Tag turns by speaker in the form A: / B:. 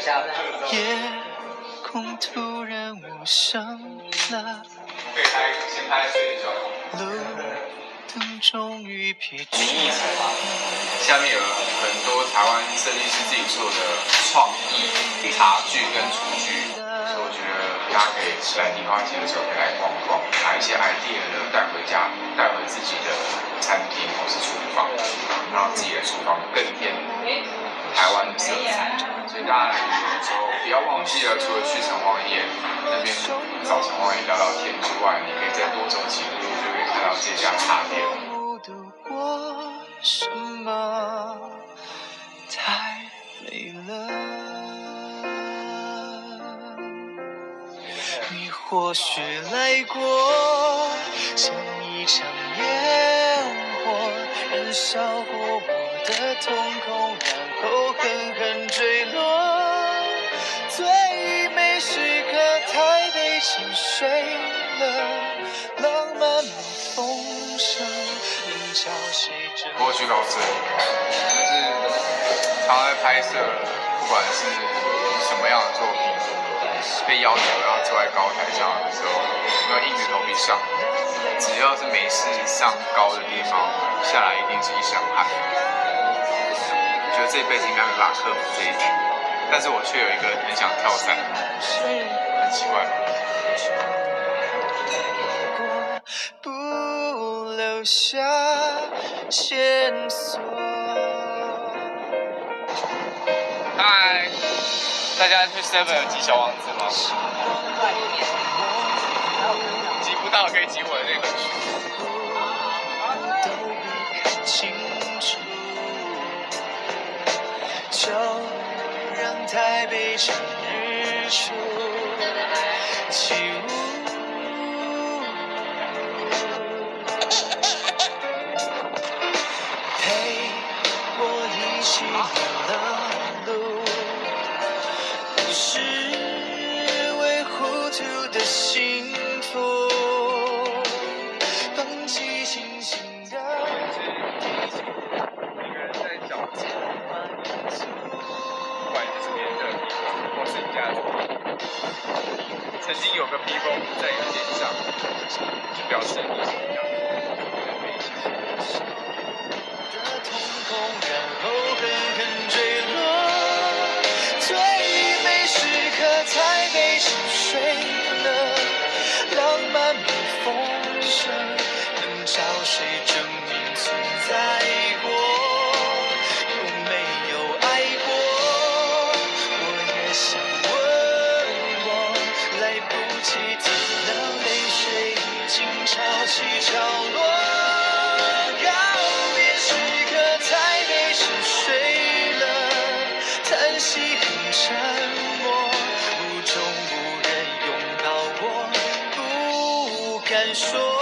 A: 下。夜空突然无声了。
B: 先拍一。
A: 路灯终于
B: 疲倦。下面有很多台湾设计师自己做的创意茶具跟厨具。大家可以来迪化街的时候可以来逛逛，拿一些 idea 呢带回家，带回自己的餐厅或是厨房，让自己的厨房更添台湾的色彩。所以大家来旅游的时候，不要忘记了，除了去城隍爷那边找城隍爷聊聊天之外，你可以再多走几步路，就可以看到这家茶店。
A: 不读过什么或许来过，像一场烟火，燃烧过我的瞳孔，然后狠狠坠落。最美时刻，台北沉睡了，浪漫的风声，能叫谁真？
B: 不过去到这里，就是常在拍摄，不管是什么样的作品，被要求要坐在高台上的时候，要硬着头皮上。只要是没事上高的地方，下来一定是一身汗。我觉得这辈子应该没办法克服这一点，但是我却有一个很想跳伞的梦，很奇怪吧？
A: 不留下线索。
B: 大家去 Seven 有集小王子吗？集不到可以集我的那本书。
A: 都被看清楚，就让台北趁日出起舞，是为糊涂的幸福，放弃清醒的。
B: 一个人在找自己满足，不管你是别人的披风，或是你家的曾经有个披风在你脸上，表示你
A: 台北是睡了，浪漫的风声，能找谁证明存在过？有没有爱过？我也想无中无人拥抱我，不敢说。